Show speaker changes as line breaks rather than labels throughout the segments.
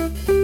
E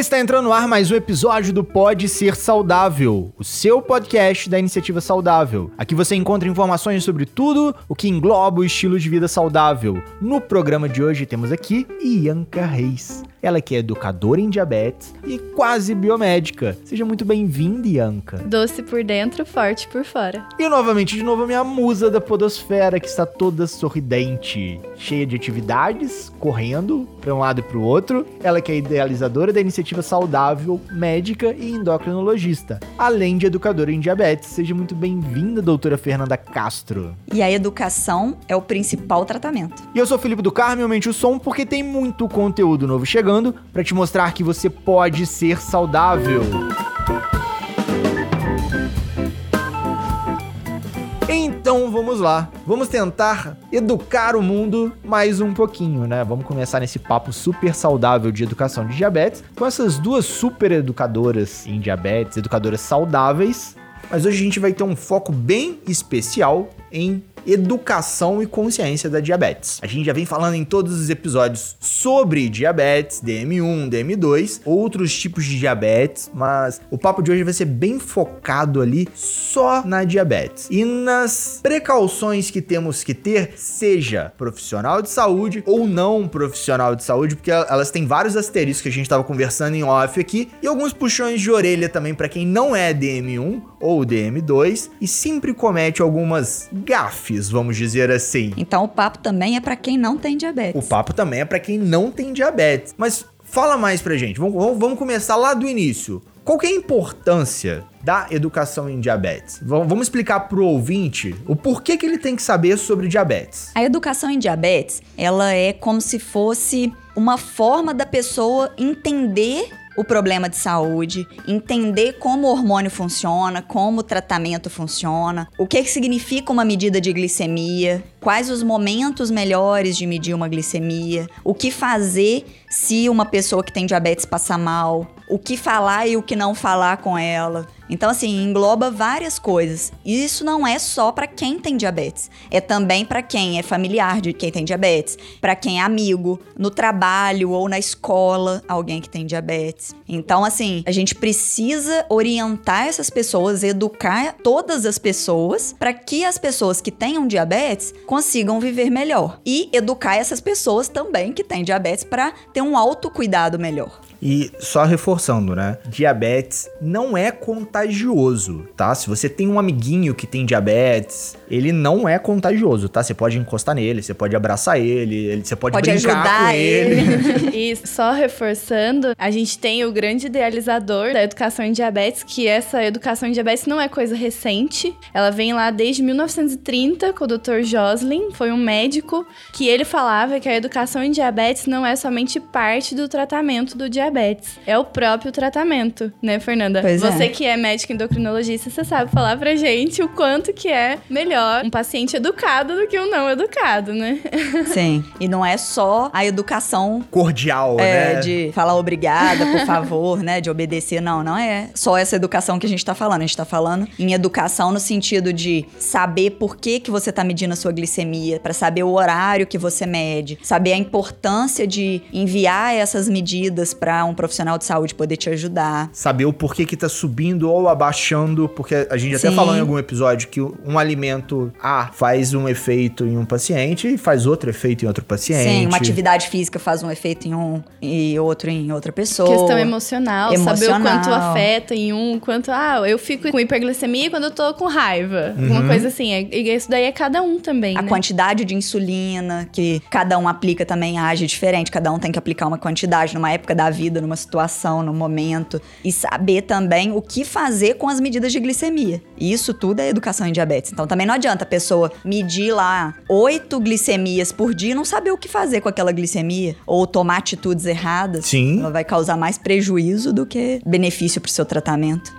está entrando no ar mais um episódio do Pode Ser Saudável, o seu podcast da iniciativa saudável. Aqui você encontra informações sobre tudo o que engloba o estilo de vida saudável. No programa de hoje temos aqui Ianca Reis. Ela que é educadora em diabetes e quase biomédica. Seja muito bem-vinda, Ianca.
Doce por dentro, forte por fora.
E novamente, de novo, a minha musa da podosfera, que está toda sorridente, cheia de atividades, correndo para um lado e para o outro. Ela que é idealizadora da iniciativa saudável, médica e endocrinologista, além de educadora em diabetes. Seja muito bem-vinda, doutora Fernanda Castro.
E a educação é o principal tratamento.
E eu sou Felipe do Carmo, aumente o som, porque tem muito conteúdo novo chegando para te mostrar que você pode ser saudável. Então vamos lá, vamos tentar educar o mundo mais um pouquinho, né? Vamos começar nesse papo super saudável de educação de diabetes com essas duas super educadoras em diabetes, educadoras saudáveis. Mas hoje a gente vai ter um foco bem especial em educação e consciência da diabetes. A gente já vem falando em todos os episódios sobre diabetes, DM1, DM2, outros tipos de diabetes, mas o papo de hoje vai ser bem focado ali só na diabetes e nas precauções que temos que ter, seja profissional de saúde ou não profissional de saúde, porque elas têm vários asteriscos que a gente estava conversando em off aqui e alguns puxões de orelha também para quem não é DM1 ou DM2 e sempre comete algumas gafes vamos dizer assim.
Então o papo também é para quem não tem diabetes.
O papo também é para quem não tem diabetes. Mas fala mais pra gente. Vamos, vamos começar lá do início. Qual que é a importância da educação em diabetes? Vamos explicar pro ouvinte o porquê que ele tem que saber sobre diabetes.
A educação em diabetes, ela é como se fosse uma forma da pessoa entender o problema de saúde, entender como o hormônio funciona, como o tratamento funciona, o que, que significa uma medida de glicemia, quais os momentos melhores de medir uma glicemia, o que fazer se uma pessoa que tem diabetes passar mal, o que falar e o que não falar com ela. Então, assim, engloba várias coisas. E isso não é só para quem tem diabetes. É também para quem é familiar de quem tem diabetes, para quem é amigo, no trabalho ou na escola, alguém que tem diabetes. Então, assim, a gente precisa orientar essas pessoas, educar todas as pessoas para que as pessoas que tenham diabetes consigam viver melhor. E educar essas pessoas também que têm diabetes para ter um autocuidado melhor.
E só reforçando, né? Diabetes não é contagioso, tá? Se você tem um amiguinho que tem diabetes, ele não é contagioso, tá? Você pode encostar nele, você pode abraçar ele, você pode,
pode
brincar com ele.
ele. e só reforçando, a gente tem o grande idealizador da educação em diabetes, que essa educação em diabetes não é coisa recente. Ela vem lá desde 1930 com o Dr. Joslin, foi um médico que ele falava que a educação em diabetes não é somente parte do tratamento do diabetes diabetes. É o próprio tratamento, né, Fernanda?
Pois
você
é.
que é médico endocrinologista, você sabe falar pra gente o quanto que é melhor um paciente educado do que um não educado, né?
Sim. E não é só a educação
cordial,
é,
né?
De falar obrigada, por favor, né? De obedecer. Não, não é só essa educação que a gente tá falando. A gente tá falando em educação no sentido de saber por que, que você tá medindo a sua glicemia, para saber o horário que você mede, saber a importância de enviar essas medidas para um profissional de saúde poder te ajudar.
Saber o porquê que tá subindo ou abaixando, porque a gente até
Sim.
falou em algum episódio que um alimento A faz um efeito em um paciente e faz outro efeito em outro paciente.
Sim, uma atividade física faz um efeito em um e outro em outra pessoa.
Questão emocional, saber o
Emocional.
quanto afeta em um, quanto. Ah, eu fico com hiperglicemia quando eu tô com raiva. Uma coisa assim. é- E isso daí é cada um também.
A
né?
quantidade de insulina que cada um aplica também age diferente. Cada um tem que aplicar uma quantidade numa época da vida, numa situação, num momento. E saber também o que fazer com as medidas de glicemia. E isso tudo é educação em diabetes. Então também não adianta a pessoa medir lá oito glicemias por dia e não saber o que fazer com aquela glicemia. Ou tomar atitudes erradas.
Sim.
Ela vai causar mais prejuízo do que benefício pro seu tratamento.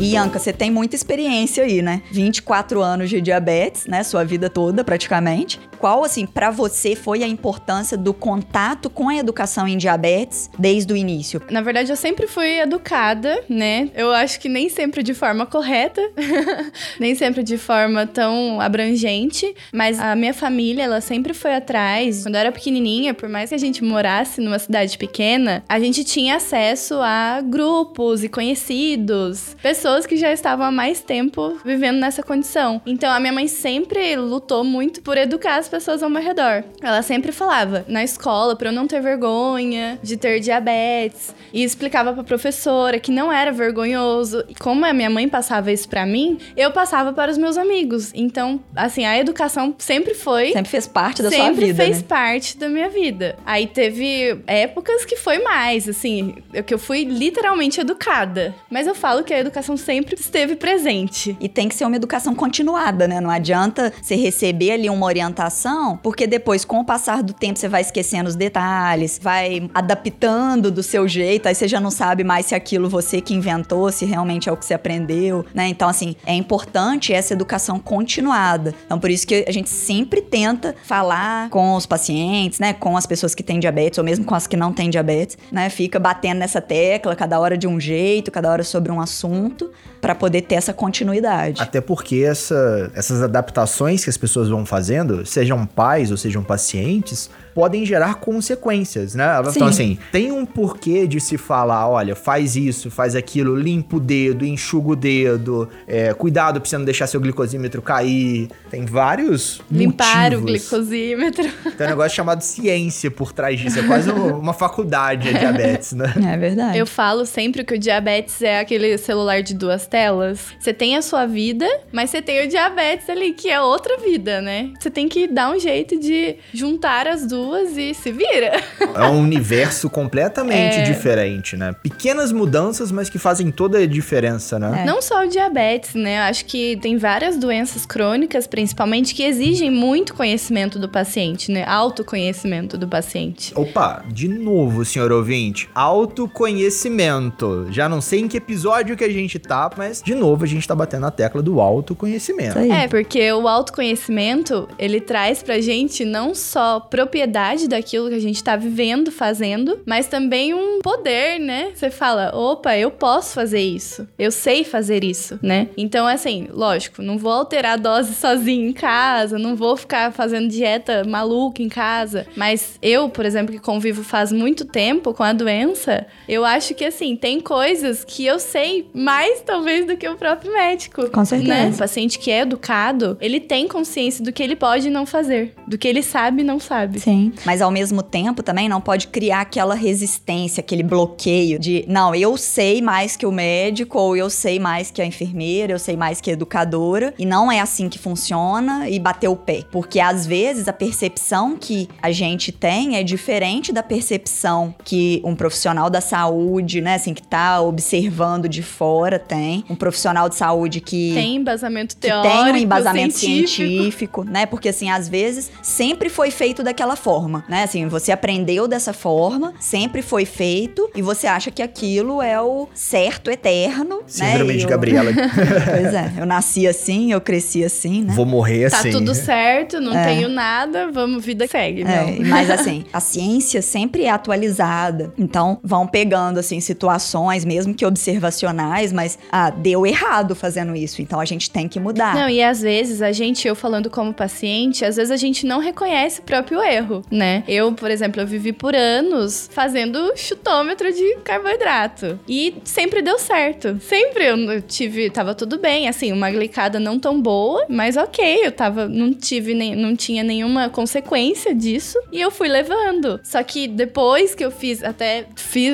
E você tem muita experiência aí, né? 24 anos de diabetes, né? Sua vida toda, praticamente. Qual, assim, para você foi a importância do contato com a educação em diabetes desde o início?
Na verdade, eu sempre fui educada, né? Eu acho que nem sempre de forma correta, nem sempre de forma tão abrangente, mas a minha família, ela sempre foi atrás. Quando eu era pequenininha, por mais que a gente morasse numa cidade pequena, a gente tinha acesso a grupos e conhecidos, pessoas que já estavam há mais tempo vivendo nessa condição. Então, a minha mãe sempre lutou muito por educar as pessoas ao meu redor. Ela sempre falava na escola para eu não ter vergonha de ter diabetes e explicava para professora que não era vergonhoso. E como a minha mãe passava isso para mim, eu passava para os meus amigos. Então, assim, a educação sempre foi
sempre fez parte da
sua
vida,
sempre fez
né?
parte da minha vida. Aí teve épocas que foi mais, assim, que eu fui literalmente educada. Mas eu falo que a educação sempre esteve presente.
E tem que ser uma educação continuada, né? Não adianta você receber ali uma orientação, porque depois, com o passar do tempo, você vai esquecendo os detalhes, vai adaptando do seu jeito, aí você já não sabe mais se aquilo você que inventou, se realmente é o que você aprendeu, né? Então, assim, é importante essa educação continuada. Então, por isso que a gente sempre tenta falar com os pacientes, né? Com as pessoas que têm diabetes, ou mesmo com as que não têm diabetes, né? Fica batendo nessa tecla, cada hora de um jeito, cada hora sobre um assunto, para poder ter essa continuidade.
Até porque essa, essas adaptações que as pessoas vão fazendo, sejam pais ou sejam pacientes, podem gerar consequências, né?
Sim.
Então, assim, tem um porquê de se falar, olha, faz isso, faz aquilo, limpa o dedo, enxuga o dedo, é, cuidado pra você não deixar seu glicosímetro cair. Tem vários
Limpar o
motivos.
glicosímetro.
Tem um negócio chamado ciência por trás disso. É quase uma faculdade a diabetes, né?
É verdade.
Eu falo sempre que o diabetes é aquele celular de duas telas. Você tem a sua vida, mas você tem o diabetes ali, que é outra vida, né? Você tem que dar um jeito de juntar as duas e se vira.
É um universo completamente
É.
diferente, né? Pequenas mudanças, mas que fazem toda a diferença, né?
É.
Não só o diabetes, né? Eu acho que tem várias doenças crônicas, principalmente, que exigem muito conhecimento do paciente, né? Autoconhecimento do paciente.
Opa, de novo, senhor ouvinte. Autoconhecimento. Já não sei em que episódio que a gente tá, mas de novo a gente tá batendo na tecla do autoconhecimento.
É, porque o autoconhecimento, ele traz pra gente não só propriedade daquilo que a gente tá vivendo, fazendo, mas também um poder, né? Você fala, opa, eu posso fazer isso. Eu sei fazer isso, né? Então, assim, lógico, não vou alterar a dose sozinho em casa, não vou ficar fazendo dieta maluca em casa. Mas eu, por exemplo, que convivo faz muito tempo com a doença, eu acho que, assim, tem coisas que eu sei mais, talvez, do que o próprio médico.
Com certeza.
Né? O paciente que é educado, ele tem consciência do que ele pode não fazer, do que ele sabe e não sabe.
Sim. Mas ao mesmo tempo também não pode criar aquela resistência, aquele bloqueio de, não, eu sei mais que o médico, ou eu sei mais que a enfermeira, eu sei mais que a educadora, e não é assim que funciona e bater o pé. Porque às vezes a percepção que a gente tem é diferente da percepção que um profissional da saúde, né, assim, que tá observando de fora tem. Um profissional de saúde que
Tem embasamento
que
teórico,
tem um embasamento
científico.
científico. né? Porque assim, às vezes sempre foi feito daquela forma, né? Assim, você aprendeu dessa forma, sempre foi feito e você acha que aquilo é o certo eterno,
Síndrome
né?
De
eu-
Gabriela.
pois é, eu nasci assim, eu cresci assim, né?
Vou morrer
Tá
assim.
tudo certo, não
É.
tenho nada, vamos, vida segue.
É, mas assim, a ciência sempre é atualizada. Então, vão pegando, assim, situações, mesmo que observacionais, mas, ah, deu errado fazendo isso. Então, a gente tem que mudar.
Não, e às vezes a gente, eu falando como paciente, às vezes a gente não reconhece o próprio erro, né? Eu, por exemplo, eu vivi por anos fazendo chutômetro de carboidrato. E sempre deu certo. Sempre eu tive, tava tudo bem, assim, uma glicada não tão boa, mas ok, eu tava, não tive nem, não tinha nenhuma consequência disso e eu fui levando. Só que depois que eu fiz, até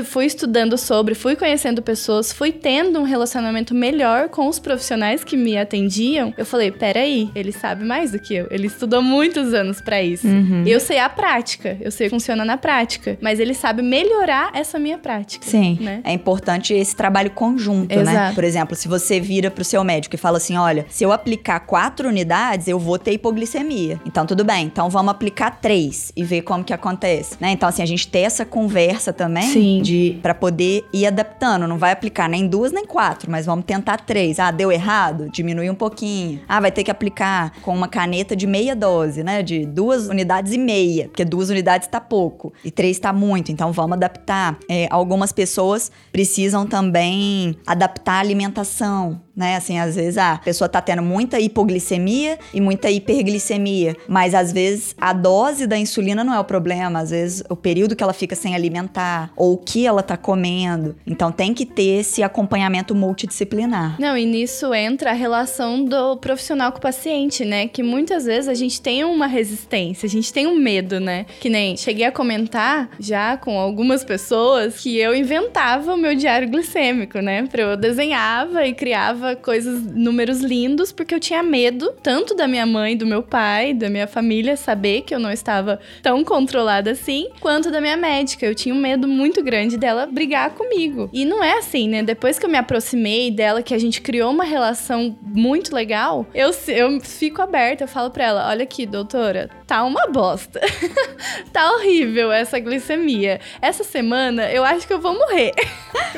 fui estudando sobre, fui conhecendo pessoas, fui tendo um relacionamento melhor com os profissionais que me atendiam, eu falei, peraí, ele sabe mais do que eu. Ele estudou muitos anos pra isso. Eu sei a prática, eu sei que funciona na prática, mas ele sabe melhorar essa minha prática.
Sim,
Né?
é importante esse trabalho conjunto, né?
Exato.
Por exemplo, se você vira pro seu médico e fala assim, olha, se eu aplicar quatro unidades, eu vou ter hipoglicemia. Então, tudo bem. Então, vamos aplicar três e ver como que acontece, né? Então, assim, a gente ter essa conversa também
Sim.
de para poder ir adaptando. Não vai aplicar nem duas nem quatro, mas vamos tentar três. Ah, deu errado? Diminui um pouquinho. Ah, vai ter que aplicar com uma caneta de meia dose, né? De duas unidades e meia, porque duas unidades tá pouco e três tá muito, então vamos adaptar. É, algumas pessoas precisam também adaptar a alimentação né? Assim, às vezes a pessoa tá tendo muita hipoglicemia e muita hiperglicemia, mas às vezes a dose da insulina não é o problema, às vezes o período que ela fica sem alimentar ou o que ela tá comendo. Então tem que ter esse acompanhamento multidisciplinar.
Não, e nisso entra a relação do profissional com o paciente, né? Que muitas vezes a gente tem uma resistência, a gente tem um medo, né? Que nem cheguei a comentar já com algumas pessoas que eu inventava o meu diário glicêmico, né? Eu desenhava e criava coisas, números lindos, porque eu tinha medo, tanto da minha mãe, do meu pai, da minha família, saber que eu não estava tão controlada assim, quanto da minha médica. Eu tinha um medo muito grande dela brigar comigo. E não é assim, né? Depois que eu me aproximei dela, que a gente criou uma relação muito legal, eu, eu fico aberta, eu falo pra ela: olha aqui, doutora, tá uma bosta. tá horrível essa glicemia. Essa semana eu acho que eu vou morrer.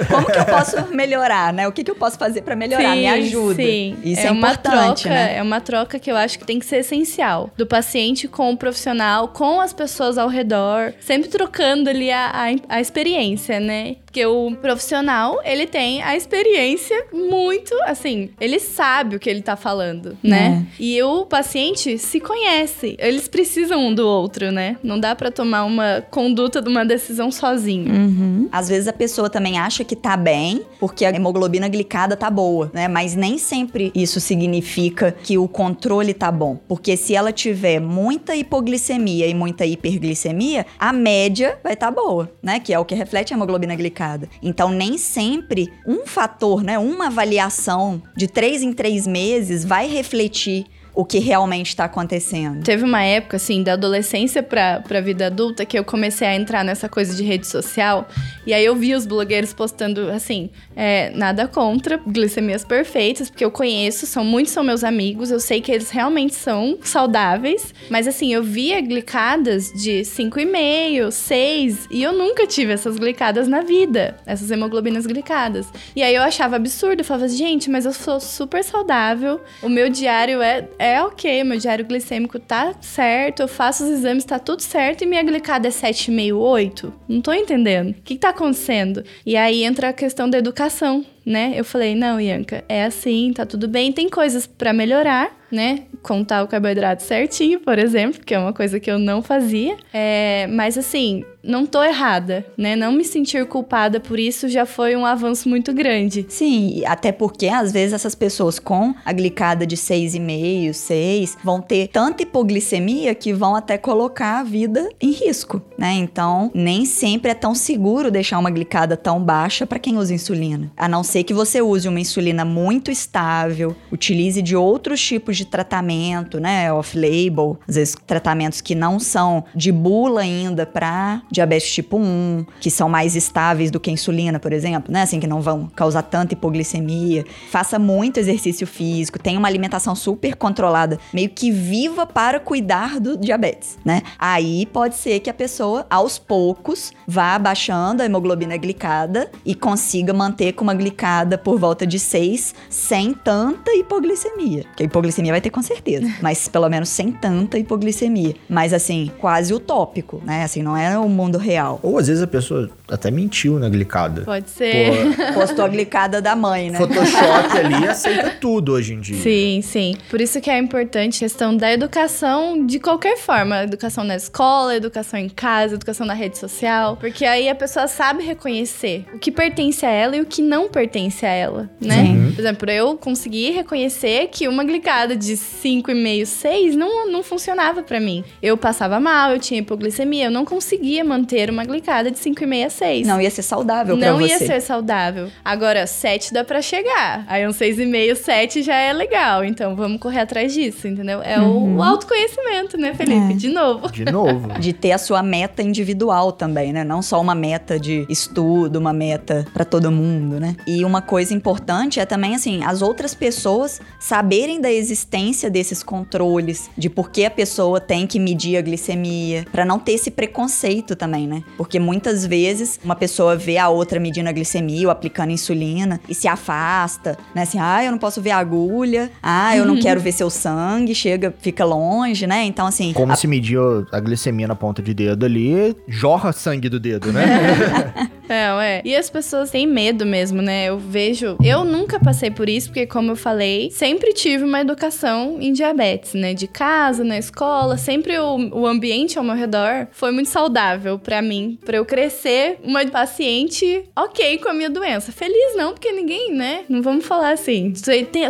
Como que eu posso melhorar, né? O que, que eu posso fazer para melhorar? Sim, Me ajuda.
Sim.
Isso
é,
é,
uma
importante,
troca,
né?
É uma troca que eu acho que tem que ser essencial. Do paciente com o profissional, com as pessoas ao redor. Sempre trocando ali a, a, a experiência, né? Porque o profissional, ele tem a experiência muito, assim, ele sabe o que ele tá falando, né?
É.
E o paciente se conhece. Eles precisam um do outro, né? Não dá para tomar uma conduta de uma decisão sozinho.
Uhum. Às vezes a pessoa também acha que tá bem porque a hemoglobina glicada tá boa, né? Mas nem sempre isso significa que o controle tá bom. Porque se ela tiver muita hipoglicemia e muita hiperglicemia, a média vai estar tá boa, né? Que é o que reflete a hemoglobina glicada. Então, nem sempre um fator, né? Uma avaliação de três em três meses vai refletir o que realmente está acontecendo.
Teve uma época, assim, da adolescência pra, pra vida adulta que eu comecei a entrar nessa coisa de rede social. E aí eu vi os blogueiros postando, assim, é, nada contra glicemias perfeitas, porque eu conheço, são muitos são meus amigos, eu sei que eles realmente são saudáveis. Mas, assim, eu via glicadas de 5,5, 6, e eu nunca tive essas glicadas na vida, essas hemoglobinas glicadas. E aí eu achava absurdo, eu falava, gente, mas eu sou super saudável, o meu diário é é ok, meu diário glicêmico tá certo, eu faço os exames, tá tudo certo e minha glicada é 7,5, 8. Não tô entendendo. O que, que tá acontecendo? E aí entra a questão da educação, né? Eu falei, não, Ianca, é assim, tá tudo bem, tem coisas para melhorar, né? Contar o carboidrato certinho, por exemplo, que é uma coisa que eu não fazia. É, mas assim, não tô errada, né? Não me sentir culpada por isso já foi um avanço muito grande.
Sim, até porque às vezes essas pessoas com a glicada de 6,5, 6, vão ter tanta hipoglicemia que vão até colocar a vida em risco, né? Então, nem sempre é tão seguro deixar uma glicada tão baixa para quem usa insulina. A não ser que você use uma insulina muito estável, utilize de outros tipos de tratamento, né? Off-label, às vezes tratamentos que não são de bula ainda para diabetes tipo 1, que são mais estáveis do que a insulina, por exemplo, né? Assim, que não vão causar tanta hipoglicemia. Faça muito exercício físico, tenha uma alimentação super controlada, meio que viva para cuidar do diabetes, né? Aí pode ser que a pessoa, aos poucos, vá abaixando a hemoglobina glicada e consiga manter com uma glicada por volta de 6, sem tanta hipoglicemia. Que a hipoglicemia vai ter com certeza, mas pelo menos sem tanta hipoglicemia. Mas assim, quase utópico, né? Assim, não é o mundo real.
Ou às vezes a pessoa até mentiu na glicada.
Pode ser.
Pô,
Postou a glicada da mãe, né?
Photoshop ali aceita tudo hoje em dia.
Sim, sim. Por isso que é importante a questão da educação de qualquer forma. Educação na escola, educação em casa, educação na rede social. Porque aí a pessoa sabe reconhecer o que pertence a ela e o que não pertence a ela, né?
Sim.
Por exemplo, eu consegui reconhecer que uma glicada de 5,5, 6 não, não funcionava pra mim. Eu passava mal, eu tinha hipoglicemia, eu não conseguia manter uma glicada de 5,5 a 6.
Não ia ser saudável pra
Não
você.
ia ser saudável. Agora, 7 dá pra chegar. Aí um 6,5, 7 já é legal. Então vamos correr atrás disso, entendeu? É o autoconhecimento, né, Felipe?
É.
De novo.
De novo.
De ter a sua meta individual também, né? Não só uma meta de estudo, uma meta pra todo mundo, né? E uma coisa importante é também também, assim, as outras pessoas saberem da existência desses controles, de por que a pessoa tem que medir a glicemia, para não ter esse preconceito também, né? Porque muitas vezes uma pessoa vê a outra medindo a glicemia ou aplicando insulina e se afasta, né? Assim, ah, eu não posso ver a agulha, ah, eu não quero ver seu sangue, chega, fica longe, né? Então, assim.
Como
a...
se mediu a glicemia na ponta de dedo ali, jorra sangue do dedo, né?
É, é. E as pessoas têm medo mesmo, né? Eu vejo. Eu nunca passei por isso, porque, como eu falei, sempre tive uma educação em diabetes, né? De casa, na escola, sempre o, o ambiente ao meu redor foi muito saudável para mim, para eu crescer uma paciente ok com a minha doença. Feliz não, porque ninguém, né? Não vamos falar assim.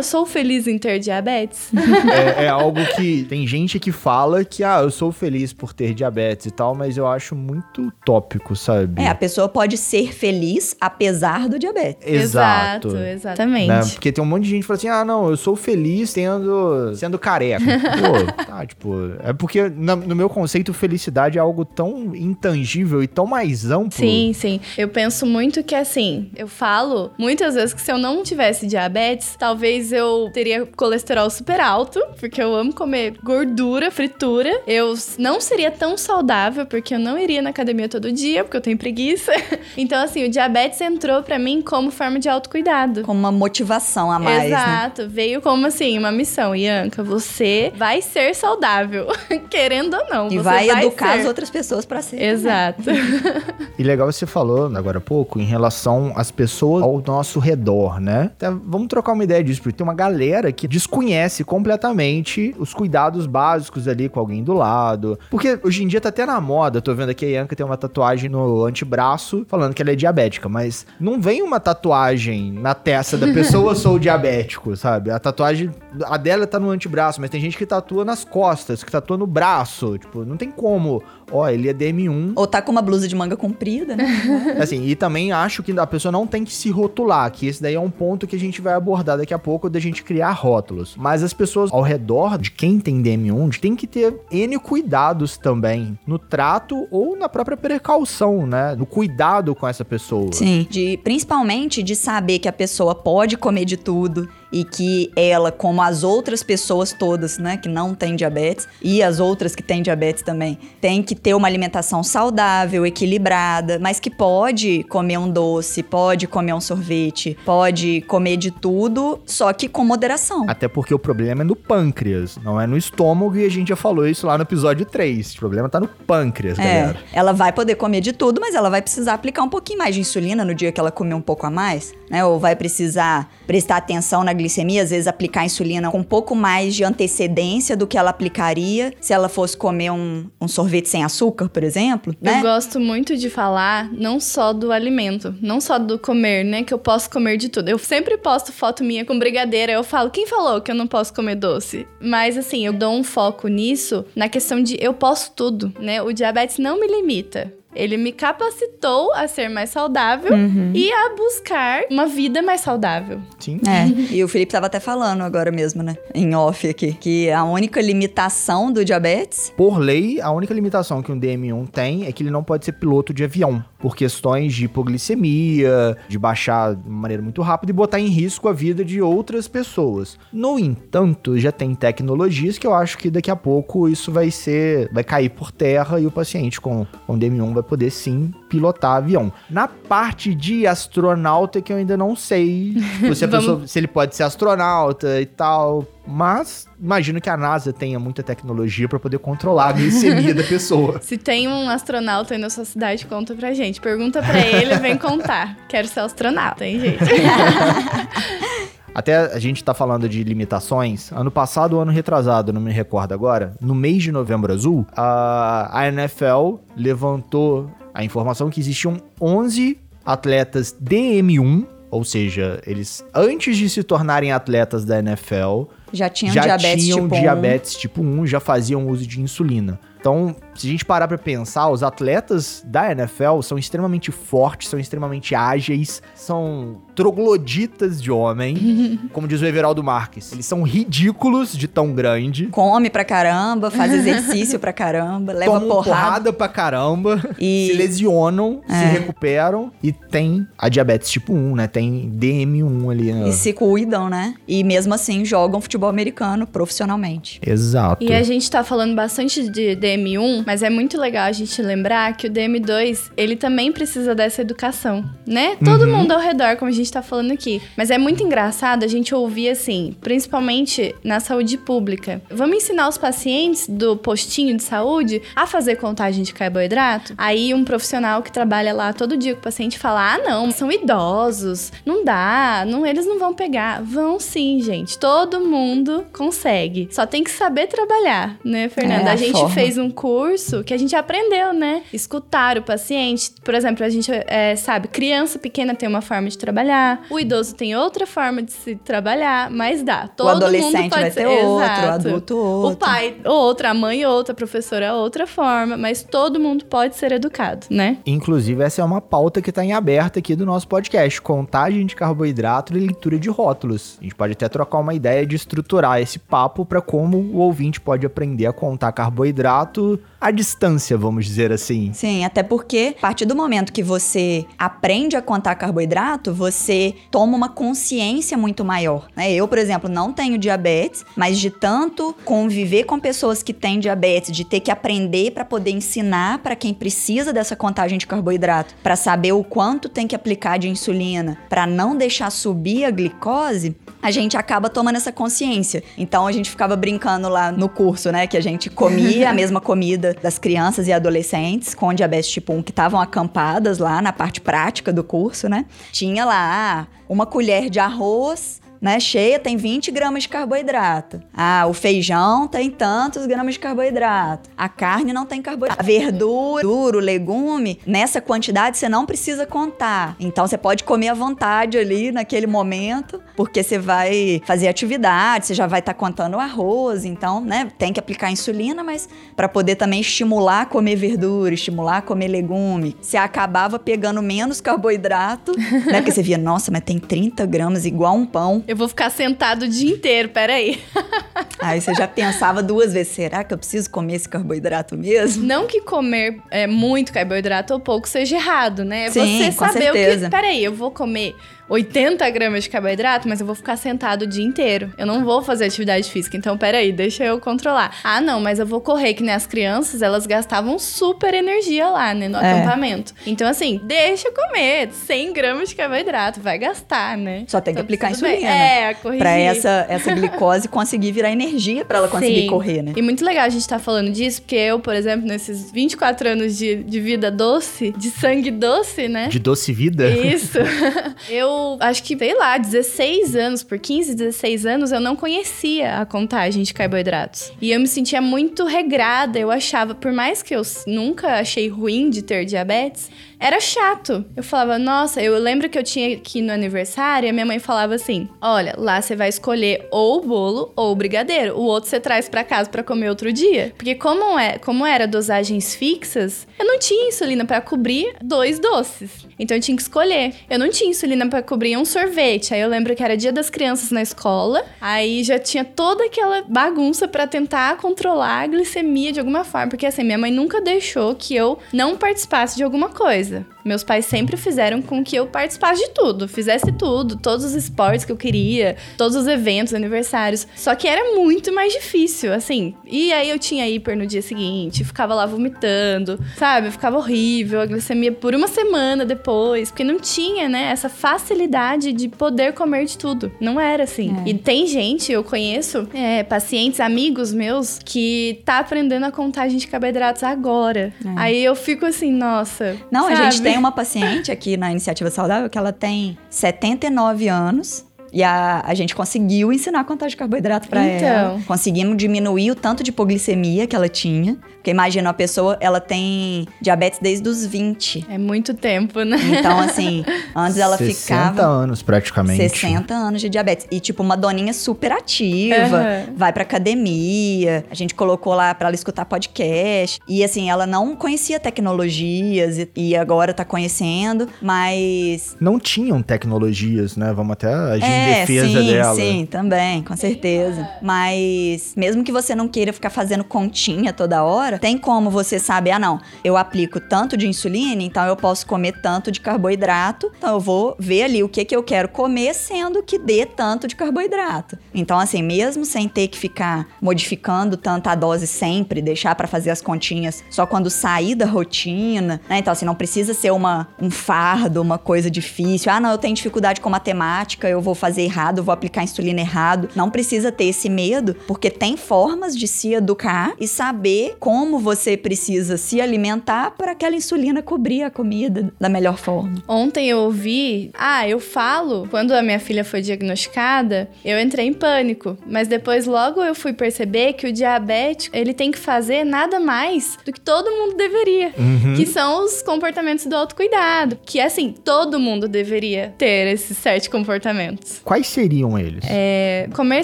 Sou feliz em ter diabetes.
é, é algo que tem gente que fala que, ah, eu sou feliz por ter diabetes e tal, mas eu acho muito utópico, sabe?
É, a pessoa pode ser feliz apesar do diabetes.
Exato.
Exato, exatamente.
Né? Porque tem um monte de gente que fala assim: ah, não, eu sou feliz sendo, sendo careca. Pô, tá, tipo. É porque no, no meu conceito, felicidade é algo tão intangível e tão mais amplo.
Sim, sim. Eu penso muito que assim, eu falo muitas vezes que se eu não tivesse diabetes, talvez eu teria colesterol super alto, porque eu amo comer gordura, fritura. Eu não seria tão saudável, porque eu não iria na academia todo dia, porque eu tenho preguiça. Então, assim, o diabetes entrou para mim como forma de autocuidado.
Como uma motivação a mais.
Né? Exato.
Né?
Veio como assim, uma missão. Ianca, você vai ser saudável. Querendo ou não.
E vai, vai, educar ser. as outras pessoas para ser.
Exato.
e legal você falou agora há pouco em relação às pessoas ao nosso redor, né? Então, vamos trocar uma ideia disso, porque tem uma galera que desconhece completamente os cuidados básicos ali com alguém do lado. Porque hoje em dia tá até na moda, tô vendo aqui a Ianca tem uma tatuagem no antebraço falando que ela é diabética, mas não vem uma tatuagem na testa da pessoa, sou diabético, sabe? A tatuagem, a dela tá no antebraço, mas tem gente que tatua nas costas, que tatua no braço, tipo, não tem como ó, ele é DM1.
Ou tá com uma blusa de manga comprida, né?
assim, e também acho que a pessoa não tem que se rotular, que esse daí é um ponto que a gente vai abordar daqui a pouco da gente criar rótulos. Mas as pessoas ao redor de quem tem DM1 tem que ter N cuidados também no trato ou na própria precaução, né? No cuidado com essa pessoa.
Sim, de principalmente de saber que a pessoa pode comer de tudo, e que ela, como as outras pessoas todas, né, que não têm diabetes e as outras que têm diabetes também, tem que ter uma alimentação saudável, equilibrada, mas que pode comer um doce, pode comer um sorvete, pode comer de tudo, só que com moderação.
Até porque o problema é no pâncreas, não é no estômago e a gente já falou isso lá no episódio 3. O problema tá no pâncreas, é, galera.
Ela vai poder comer de tudo, mas ela vai precisar aplicar um pouquinho mais de insulina no dia que ela comer um pouco a mais, né? Ou vai precisar prestar atenção na glicemia, às vezes aplicar insulina com um pouco mais de antecedência do que ela aplicaria se ela fosse comer um, um sorvete sem açúcar, por exemplo. Né?
Eu gosto muito de falar não só do alimento, não só do comer, né? Que eu posso comer de tudo. Eu sempre posto foto minha com brigadeira. Eu falo, quem falou que eu não posso comer doce? Mas assim, eu dou um foco nisso na questão de eu posso tudo, né? O diabetes não me limita. Ele me capacitou a ser mais saudável uhum. e a buscar uma vida mais saudável.
Sim.
É. E o Felipe estava até falando agora mesmo, né? Em off aqui, que a única limitação do diabetes.
Por lei, a única limitação que um DM1 tem é que ele não pode ser piloto de avião. Por questões de hipoglicemia, de baixar de maneira muito rápida e botar em risco a vida de outras pessoas. No entanto, já tem tecnologias que eu acho que daqui a pouco isso vai ser. vai cair por terra e o paciente com, com DM1 vai poder sim pilotar avião. Na parte de astronauta, que eu ainda não sei tipo, se, pessoa, se ele pode ser astronauta e tal. Mas imagino que a NASA tenha muita tecnologia para poder controlar a glicemia da pessoa.
Se tem um astronauta aí na sua cidade, conta pra gente. Pergunta pra ele, vem contar. Quero ser astronauta, hein, gente?
Até a gente tá falando de limitações. Ano passado ano retrasado, não me recordo agora, no mês de novembro azul, a, a NFL levantou a informação que existiam 11 atletas DM1, ou seja, eles antes de se tornarem atletas da NFL,
já tinham, já diabetes,
tinham
tipo
diabetes tipo 1, já faziam uso de insulina. Então, Se a gente parar pra pensar, os atletas da NFL são extremamente fortes, são extremamente ágeis, são trogloditas de homem, como diz o Everaldo Marques. Eles são ridículos de tão grande.
Come pra caramba, faz exercício pra caramba, leva
tomam
porrada.
porrada pra caramba,
E-
se lesionam, se
É.
recuperam e tem a diabetes tipo 1, né? Tem DM1 ali. Né?
E se cuidam, né? E mesmo assim jogam futebol americano profissionalmente.
Exato.
E a gente tá falando bastante de DM1, mas é muito legal a gente lembrar que o DM2, ele também precisa dessa educação, né? Todo
Uhum.
mundo ao redor, como a gente tá falando aqui. Mas é muito engraçado a gente ouvir assim, principalmente na saúde pública. Vamos ensinar os pacientes do postinho de saúde a fazer contagem de carboidrato? Aí um profissional que trabalha lá todo dia com o paciente fala: "Ah, não, são idosos, não dá, não, eles não vão pegar". Vão sim, gente. Todo mundo consegue. Só tem que saber trabalhar, né, Fernanda?
É, a
a gente
forma.
fez um curso que a gente aprendeu, né? Escutar o paciente. Por exemplo, a gente é, sabe, criança pequena tem uma forma de trabalhar, o idoso tem outra forma de se trabalhar, mas dá. Todo
o adolescente
mundo pode
vai
ser-
ter outro, o
Exato.
adulto outro.
O pai, outra, a mãe, outra, a professora, outra forma, mas todo mundo pode ser educado, né?
Inclusive, essa é uma pauta que tá em aberto aqui do nosso podcast: contagem de carboidrato e leitura de rótulos. A gente pode até trocar uma ideia de estruturar esse papo para como o ouvinte pode aprender a contar carboidrato à distância, vamos dizer assim.
Sim, até porque a partir do momento que você aprende a contar carboidrato, você toma uma consciência muito maior. né? Eu, por exemplo, não tenho diabetes, mas de tanto conviver com pessoas que têm diabetes, de ter que aprender para poder ensinar para quem precisa dessa contagem de carboidrato, para saber o quanto tem que aplicar de insulina, para não deixar subir a glicose, a gente acaba tomando essa consciência. Então a gente ficava brincando lá no curso, né, que a gente comia a mesma comida das crianças e adolescentes com diabetes tipo 1 que estavam acampadas lá na parte prática do curso, né? Tinha lá uma colher de arroz né, cheia tem 20 gramas de carboidrato. Ah, o feijão tem tantos gramas de carboidrato. A carne não tem carboidrato. A verdura, o legume, nessa quantidade você não precisa contar. Então você pode comer à vontade ali naquele momento, porque você vai fazer atividade, você já vai estar contando o arroz, então, né, tem que aplicar insulina, mas para poder também estimular a comer verdura, estimular a comer legume. Você acabava pegando menos carboidrato, né, porque você via, nossa, mas tem 30 gramas igual um pão.
Eu vou ficar sentado o dia inteiro, peraí.
Aí você já pensava duas vezes, será que eu preciso comer esse carboidrato mesmo?
Não que comer é, muito carboidrato ou pouco seja errado, né?
Sim,
Você
com
saber o que.
certeza.
Peraí, eu vou comer 80 gramas de carboidrato, mas eu vou ficar sentado o dia inteiro. Eu não vou fazer atividade física. Então, peraí, deixa eu controlar. Ah, não, mas eu vou correr, que nem as crianças, elas gastavam super energia lá, né, no
É.
acampamento. Então, assim, deixa eu comer 100 gramas de carboidrato, vai gastar, né?
Só tem que
Então,
aplicar
tudo bem.
insulina.
É, corrigir.
Pra essa, essa glicose conseguir virar energia pra ela conseguir
Sim.
correr, né?
E muito legal a gente estar falando disso, porque eu, por exemplo, nesses 24 anos de, de vida doce, de sangue doce, né?
De doce vida?
Isso. eu acho que, sei lá, 16 anos, por 15, 16 anos, eu não conhecia a contagem de carboidratos. E eu me sentia muito regrada. Eu achava, por mais que eu nunca achei ruim de ter diabetes, era chato. Eu falava, nossa, eu lembro que eu tinha ir no aniversário e a minha mãe falava assim: olha, lá você vai escolher ou o bolo ou o brigadeiro. O outro você traz pra casa pra comer outro dia. Porque como, é, como era dosagens fixas, eu não tinha insulina pra cobrir dois doces. Então eu tinha que escolher. Eu não tinha insulina pra cobrir um sorvete. Aí eu lembro que era dia das crianças na escola. Aí já tinha toda aquela bagunça pra tentar controlar a glicemia de alguma forma. Porque assim, minha mãe nunca deixou que eu não participasse de alguma coisa coisa. Meus pais sempre fizeram com que eu participasse de tudo, fizesse tudo, todos os esportes que eu queria, todos os eventos, aniversários. Só que era muito mais difícil, assim. E aí eu tinha hiper no dia seguinte, ficava lá vomitando, sabe? Ficava horrível, a glicemia por uma semana depois, porque não tinha, né, essa facilidade de poder comer de tudo. Não era assim.
É.
E tem gente, eu conheço, é, pacientes, amigos meus, que tá aprendendo a contagem de carboidratos agora. Aí eu fico assim, nossa.
Não, a gente
sabe?
Tem uma paciente aqui na Iniciativa Saudável que ela tem 79 anos. E a, a gente conseguiu ensinar a contagem de carboidrato pra
Então.
ela. Conseguimos diminuir o tanto de hipoglicemia que ela tinha. Porque imagina, a pessoa, ela tem diabetes desde os 20.
É muito tempo, né?
Então, assim, antes ela
60
ficava...
anos praticamente.
60 anos de diabetes. E, tipo, uma doninha super ativa,
Aham.
vai pra academia. A gente colocou lá pra ela escutar podcast. E, assim, ela não conhecia tecnologias e, e agora tá conhecendo, mas.
Não tinham tecnologias, né? Vamos até
É,
defesa
sim,
dela.
sim, também, com certeza. Mas, mesmo que você não queira ficar fazendo continha toda hora, tem como você saber, ah, não, eu aplico tanto de insulina, então eu posso comer tanto de carboidrato, então eu vou ver ali o que, que eu quero comer, sendo que dê tanto de carboidrato. Então, assim, mesmo sem ter que ficar modificando tanta a dose sempre, deixar pra fazer as continhas só quando sair da rotina, né? Então, assim, não precisa ser uma, um fardo, uma coisa difícil. Ah, não, eu tenho dificuldade com matemática, eu vou fazer errado, eu vou aplicar insulina errado. Não precisa ter esse medo, porque tem formas de se educar e saber como você precisa se alimentar para aquela insulina cobrir a comida da melhor forma.
Ontem eu ouvi, ah, eu falo, quando a minha filha foi diagnosticada, eu entrei em pânico, mas depois logo eu fui perceber que o diabético, ele tem que fazer nada mais do que todo mundo deveria,
Uhum.
que são os comportamentos do autocuidado, que assim, todo mundo deveria ter esses sete comportamentos.
Quais seriam eles?
É, comer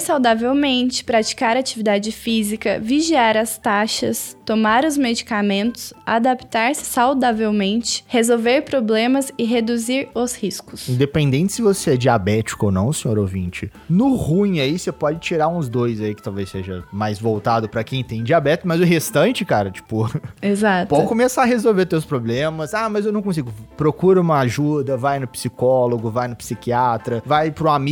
saudavelmente, praticar atividade física, vigiar as taxas, tomar os medicamentos, adaptar-se saudavelmente, resolver problemas e reduzir os riscos.
Independente se você é diabético ou não, senhor ouvinte, no ruim aí você pode tirar uns dois aí que talvez seja mais voltado pra quem tem diabetes, mas o restante, cara, tipo,
Exato.
pode começar a resolver teus problemas. Ah, mas eu não consigo. Procura uma ajuda, vai no psicólogo, vai no psiquiatra, vai pro amigo,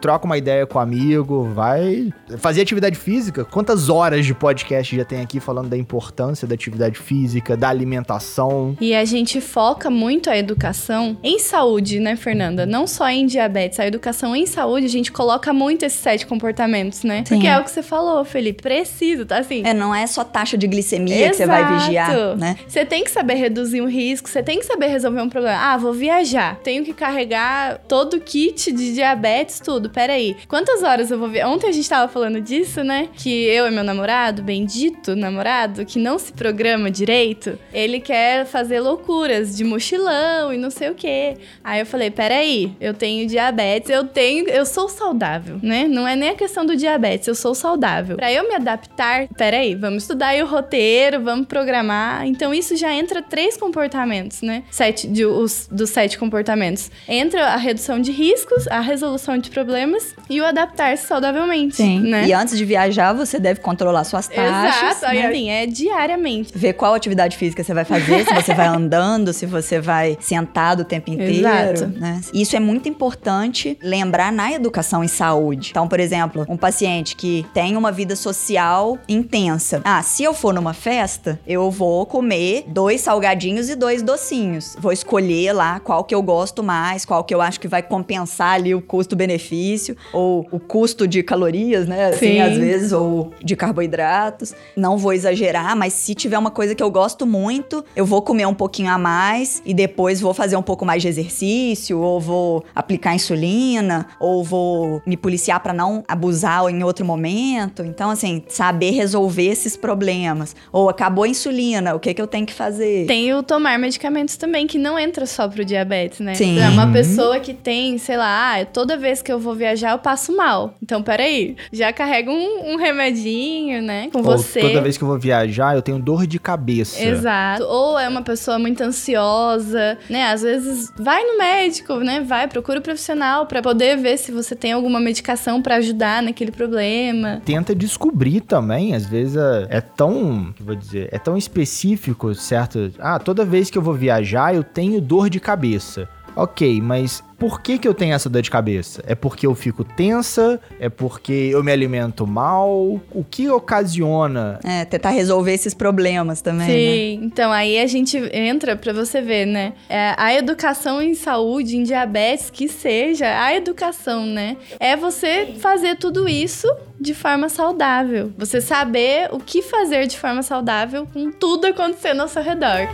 troca uma ideia com o amigo, vai fazer atividade física. Quantas horas de podcast já tem aqui falando da importância da atividade física, da alimentação?
E a gente foca muito a educação em saúde, né, Fernanda? Não só em diabetes, a educação em saúde, a gente coloca muito esses sete comportamentos, né?
Sim.
Porque é o que você falou, Felipe. Precisa, tá assim.
É, não é só taxa de glicemia que você vai
Exato.
vigiar, né?
Você tem que saber reduzir um risco, você tem que saber resolver um problema. Ah, vou viajar. Tenho que carregar todo o kit de diabetes, tudo. Peraí. Quantas horas eu vou viajar? Ontem a gente tava falando disso, né? Que eu e meu namorado, bendito namorado, que não se programa direito, ele quer fazer loucuras de mochilão e não sei o quê. Aí eu falei, peraí, eu tenho diabetes, eu tenho. Eu sou saudável, né? Não é nem a questão do diabetes, eu sou saudável. Pra eu me adaptar, peraí, vamos estudar aí o roteiro, vamos programar. Então isso já entra três comportamentos, né? Sete, de, os, dos sete comportamentos. Entra a redução de riscos, a resolução de problemas e o adaptar-se saudavelmente. Né?
E antes de viajar, você deve controlar suas taxas.
Exato,
né?
assim, é diariamente.
Ver qual atividade física você vai fazer, se você vai andando, se você vai sentado o tempo inteiro.
Exato.
Né? Isso é muito importante lembrar na educação em saúde. Então, por exemplo, um paciente que tem uma vida social intensa. Ah, se eu for numa festa, eu vou comer dois salgadinhos e dois docinhos. Vou escolher lá qual que eu gosto mais, qual que eu acho que vai compensar ali o custo-benefício, ou o custo de calorias, né? Assim,
Sim.
às vezes, ou de carboidratos. Não vou exagerar, mas se tiver uma coisa que eu gosto muito, eu vou comer um pouquinho a mais e depois vou fazer um pouco mais de exercício, ou vou aplicar insulina, ou vou me policiar pra não abusar em outro momento. Então, assim, saber resolver esses problemas. Ou acabou a insulina, o que que eu tenho que fazer?
Tem o tomar medicamentos também, que não entra só pro diabetes, né?
Sim.
É uma pessoa que tem, sei lá, ah, toda vez que eu vou viajar eu passo mal. Então, peraí, já carrega um, um remedinho, né? Com
Ou
você.
toda vez que eu vou viajar, eu tenho dor de cabeça.
Exato. Ou é uma pessoa muito ansiosa, né? Às vezes vai no médico, né? Vai, procura o profissional pra poder ver se você tem alguma medicação pra ajudar naquele problema.
Tenta descobrir também, às vezes é, é tão, que vou dizer, é tão específico, certo? Ah, toda vez que eu vou viajar, eu tenho dor de cabeça. Ok, mas por que que eu tenho essa dor de cabeça? É porque eu fico tensa? É porque eu me alimento mal? O que ocasiona?
É, tentar resolver esses problemas também, né?
Sim, então aí a gente entra pra você ver, né? É, a educação em saúde, em diabetes, que seja a educação, né? É você fazer tudo isso de forma saudável. Você saber o que fazer de forma saudável com tudo acontecendo ao seu redor.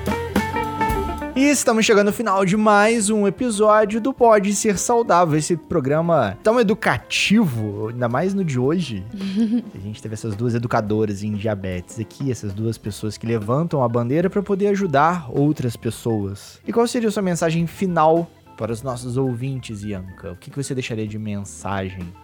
E estamos chegando no final de mais um episódio do Pode Ser Saudável, esse programa tão educativo, ainda mais no de hoje. a gente teve essas duas educadoras em diabetes aqui, essas duas pessoas que levantam a bandeira para poder ajudar outras pessoas. E qual seria a sua mensagem final para os nossos ouvintes, Ianca? O que você deixaria de mensagem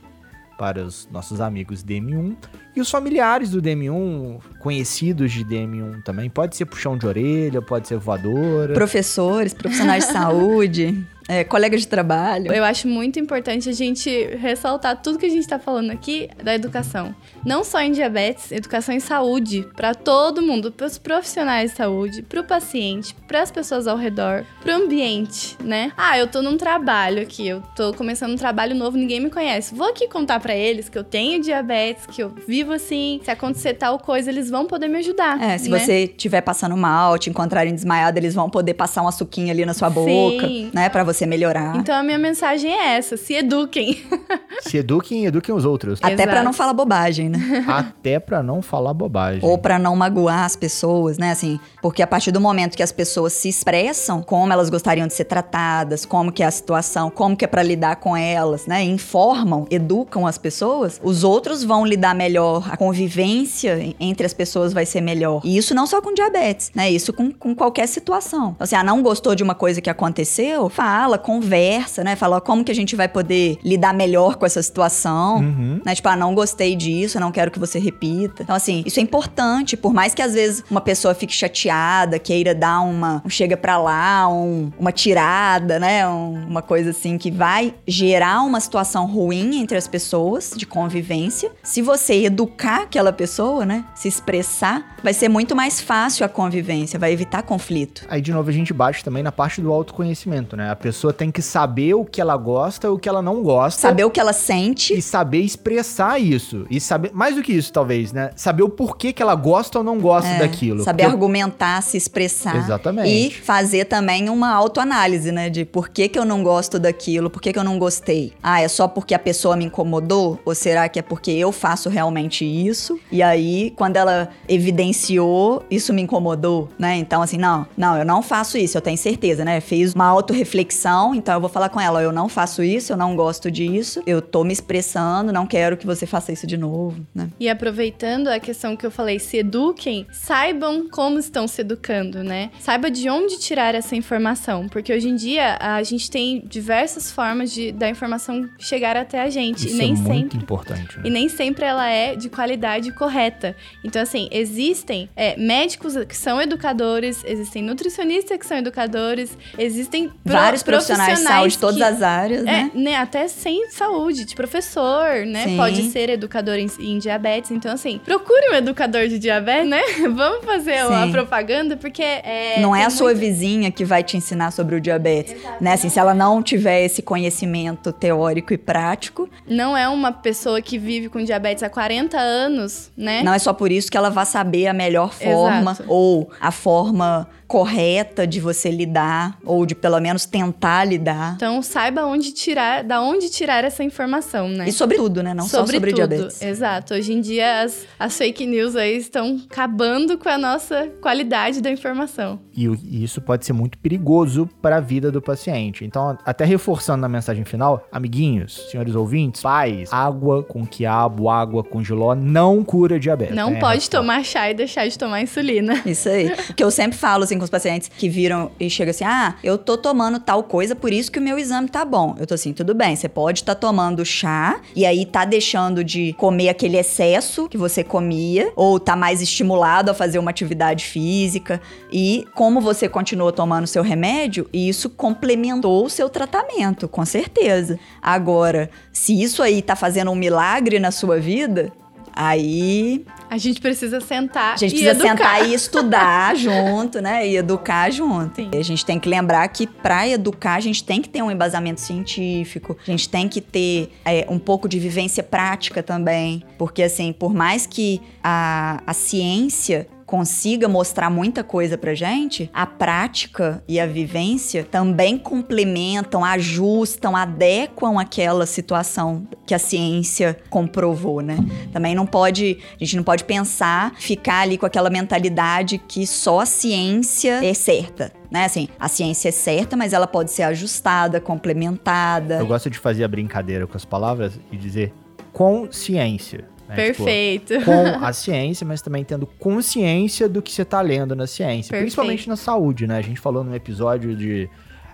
para os nossos amigos DM1 e os familiares do DM1, conhecidos de DM1 também. Pode ser puxão de orelha, pode ser voadora.
Professores, profissionais de saúde é, colegas de trabalho.
Eu acho muito importante a gente ressaltar tudo que a gente está falando aqui da educação. Não só em diabetes, educação em saúde, para todo mundo, para os profissionais de saúde, para o paciente, para as pessoas ao redor, para o ambiente, né? Ah, eu tô num trabalho aqui, eu tô começando um trabalho novo, ninguém me conhece. Vou aqui contar para eles que eu tenho diabetes, que eu vivo assim, se acontecer tal coisa, eles vão poder me ajudar.
É, se né? você estiver passando mal, te encontrarem desmaiado, eles vão poder passar um açuquinho ali na sua boca, Sim. né, para você melhorar.
Então a minha mensagem é essa: se eduquem.
se eduquem e eduquem os outros.
Até para não falar bobagem, né?
Até para não falar bobagem.
Ou para não magoar as pessoas, né? Assim, porque a partir do momento que as pessoas se expressam como elas gostariam de ser tratadas, como que é a situação, como que é para lidar com elas, né? Informam, educam as pessoas, os outros vão lidar melhor, a convivência entre as pessoas vai ser melhor. E isso não só com diabetes, né? Isso com, com qualquer situação. Então, assim, ah, não gostou de uma coisa que aconteceu? Fala, conversa, né? Fala como que a gente vai poder lidar melhor com essa situação, uhum. né? Tipo, ah, não gostei disso, não quero que você repita. Então, assim, isso é importante, por mais que às vezes uma pessoa fique chateada, queira dar uma, um chega pra lá, um, uma tirada, né? Um, uma coisa assim que vai gerar uma situação ruim entre as pessoas, de convivência. Se você educar aquela pessoa, né? Se expressar, vai ser muito mais fácil a convivência, vai evitar conflito.
Aí, de novo, a gente bate também na parte do autoconhecimento, né? A pessoa pessoa tem que saber o que ela gosta e o que ela não gosta.
Saber o que ela sente.
E saber expressar isso. E saber, mais do que isso, talvez, né? Saber o porquê que ela gosta ou não gosta é, daquilo.
Saber Porque argumentar, se expressar.
Exatamente.
E fazer também uma autoanálise, né? De por que, que eu não gosto daquilo, por que, que eu não gostei. Ah, é só porque a pessoa me incomodou? Ou será que é porque eu faço realmente isso? E aí, quando ela evidenciou, isso me incomodou, né? Então, assim, não, não, eu não faço isso, eu tenho certeza, né? Fiz uma autorreflexão então eu vou falar com ela: eu não faço isso, eu não gosto disso, eu tô me expressando, não quero que você faça isso de novo, né?
E aproveitando a questão que eu falei, se eduquem, saibam como estão se educando, né? Saiba de onde tirar essa informação, porque hoje em dia a gente tem diversas formas de da informação chegar até a gente
isso
e nem
é
sempre
muito importante. Né?
E nem sempre ela é de qualidade correta. Então assim, existem é, médicos que são educadores, existem nutricionistas que são educadores, existem
vários profissionais de saúde de todas
que,
as áreas, né?
É, né? Até sem saúde, de professor, né? Sim. Pode ser educador em, em, diabetes. Então, assim, procure um educador de diabetes, né? Vamos fazer Sim. uma propaganda, porque é.
Não é a sua vizinha que vai te ensinar sobre o diabetes. Né? Assim, se ela não tiver esse conhecimento teórico e prático.
Não é uma pessoa que vive com diabetes há 40 anos, né?
Não é só por isso que ela vai saber a melhor forma Exato. ou a forma correta de você lidar ou de pelo menos tentar lidar.
Então saiba onde tirar, da onde tirar essa informação, né?
E sobre tudo, né? Não sobre só sobre tudo. diabetes.
Exato. Hoje em dia as, as fake news aí estão acabando com a nossa qualidade da informação.
E, e isso pode ser muito perigoso para a vida do paciente. Então, até reforçando na mensagem final, amiguinhos, senhores ouvintes, pais, água com quiabo, água com giló não cura diabetes.
Não é, pode tomar chá e deixar de tomar insulina.
Isso aí. que eu sempre falo assim com os pacientes que viram e chegam assim: ah, eu tô tomando tal coisa, por isso que o meu exame tá bom. Eu tô assim, tudo bem, você pode estar tá tomando chá e aí tá deixando de comer aquele excesso que você comia, ou tá mais estimulado a fazer uma atividade física. E como você continua tomando seu remédio, isso complementou o seu tratamento, com certeza. Agora, se isso aí tá fazendo um milagre na sua vida, Aí.
A gente precisa sentar.
A gente precisa
educar.
sentar e estudar junto, né? E educar junto. Sim. A gente tem que lembrar que para educar, a gente tem que ter um embasamento científico, a gente tem que ter é, um pouco de vivência prática também. Porque, assim, por mais que a, a ciência consiga mostrar muita coisa pra gente, a prática e a vivência também complementam, ajustam, adequam aquela situação que a ciência comprovou, né? Também não pode, a gente não pode pensar, ficar ali com aquela mentalidade que só a ciência é certa né? Assim, a ciência é certa, mas ela pode ser ajustada, complementada.
Eu gosto de fazer a brincadeira com as palavras e dizer consciência. Né?
Perfeito.
Tipo, com a ciência, mas também tendo consciência do que você está lendo na ciência.
Perfeito.
Principalmente na saúde, né? A gente falou num episódio de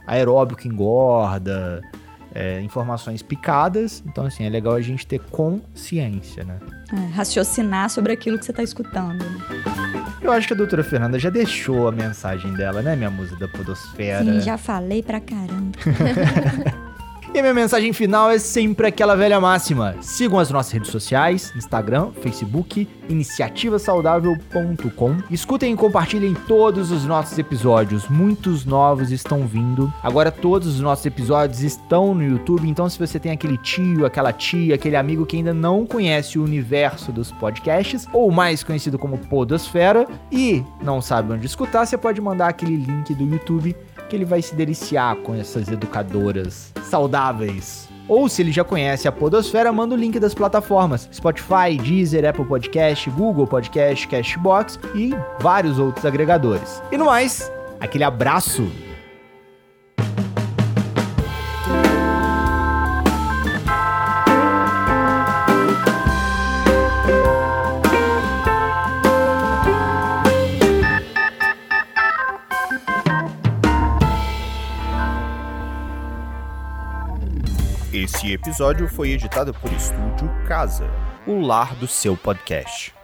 aeróbico engorda, é, informações picadas. Então, assim, é legal a gente ter consciência, né?
É, raciocinar sobre aquilo que você está escutando. Né?
Eu acho que a doutora Fernanda já deixou a mensagem dela, né, minha musa da podosfera?
Sim, já falei pra caramba.
E a minha mensagem final é sempre aquela velha máxima. Sigam as nossas redes sociais, Instagram, Facebook, iniciativasaudável.com. Escutem e compartilhem todos os nossos episódios. Muitos novos estão vindo. Agora todos os nossos episódios estão no YouTube, então se você tem aquele tio, aquela tia, aquele amigo que ainda não conhece o universo dos podcasts, ou mais conhecido como Podosfera, e não sabe onde escutar, você pode mandar aquele link do YouTube que ele vai se deliciar com essas educadoras saudáveis. Ou se ele já conhece a Podosfera, manda o link das plataformas Spotify, Deezer, Apple Podcast, Google Podcast, Cashbox e vários outros agregadores. E no mais, aquele abraço
Esse episódio foi editado por Estúdio Casa, o lar do seu podcast.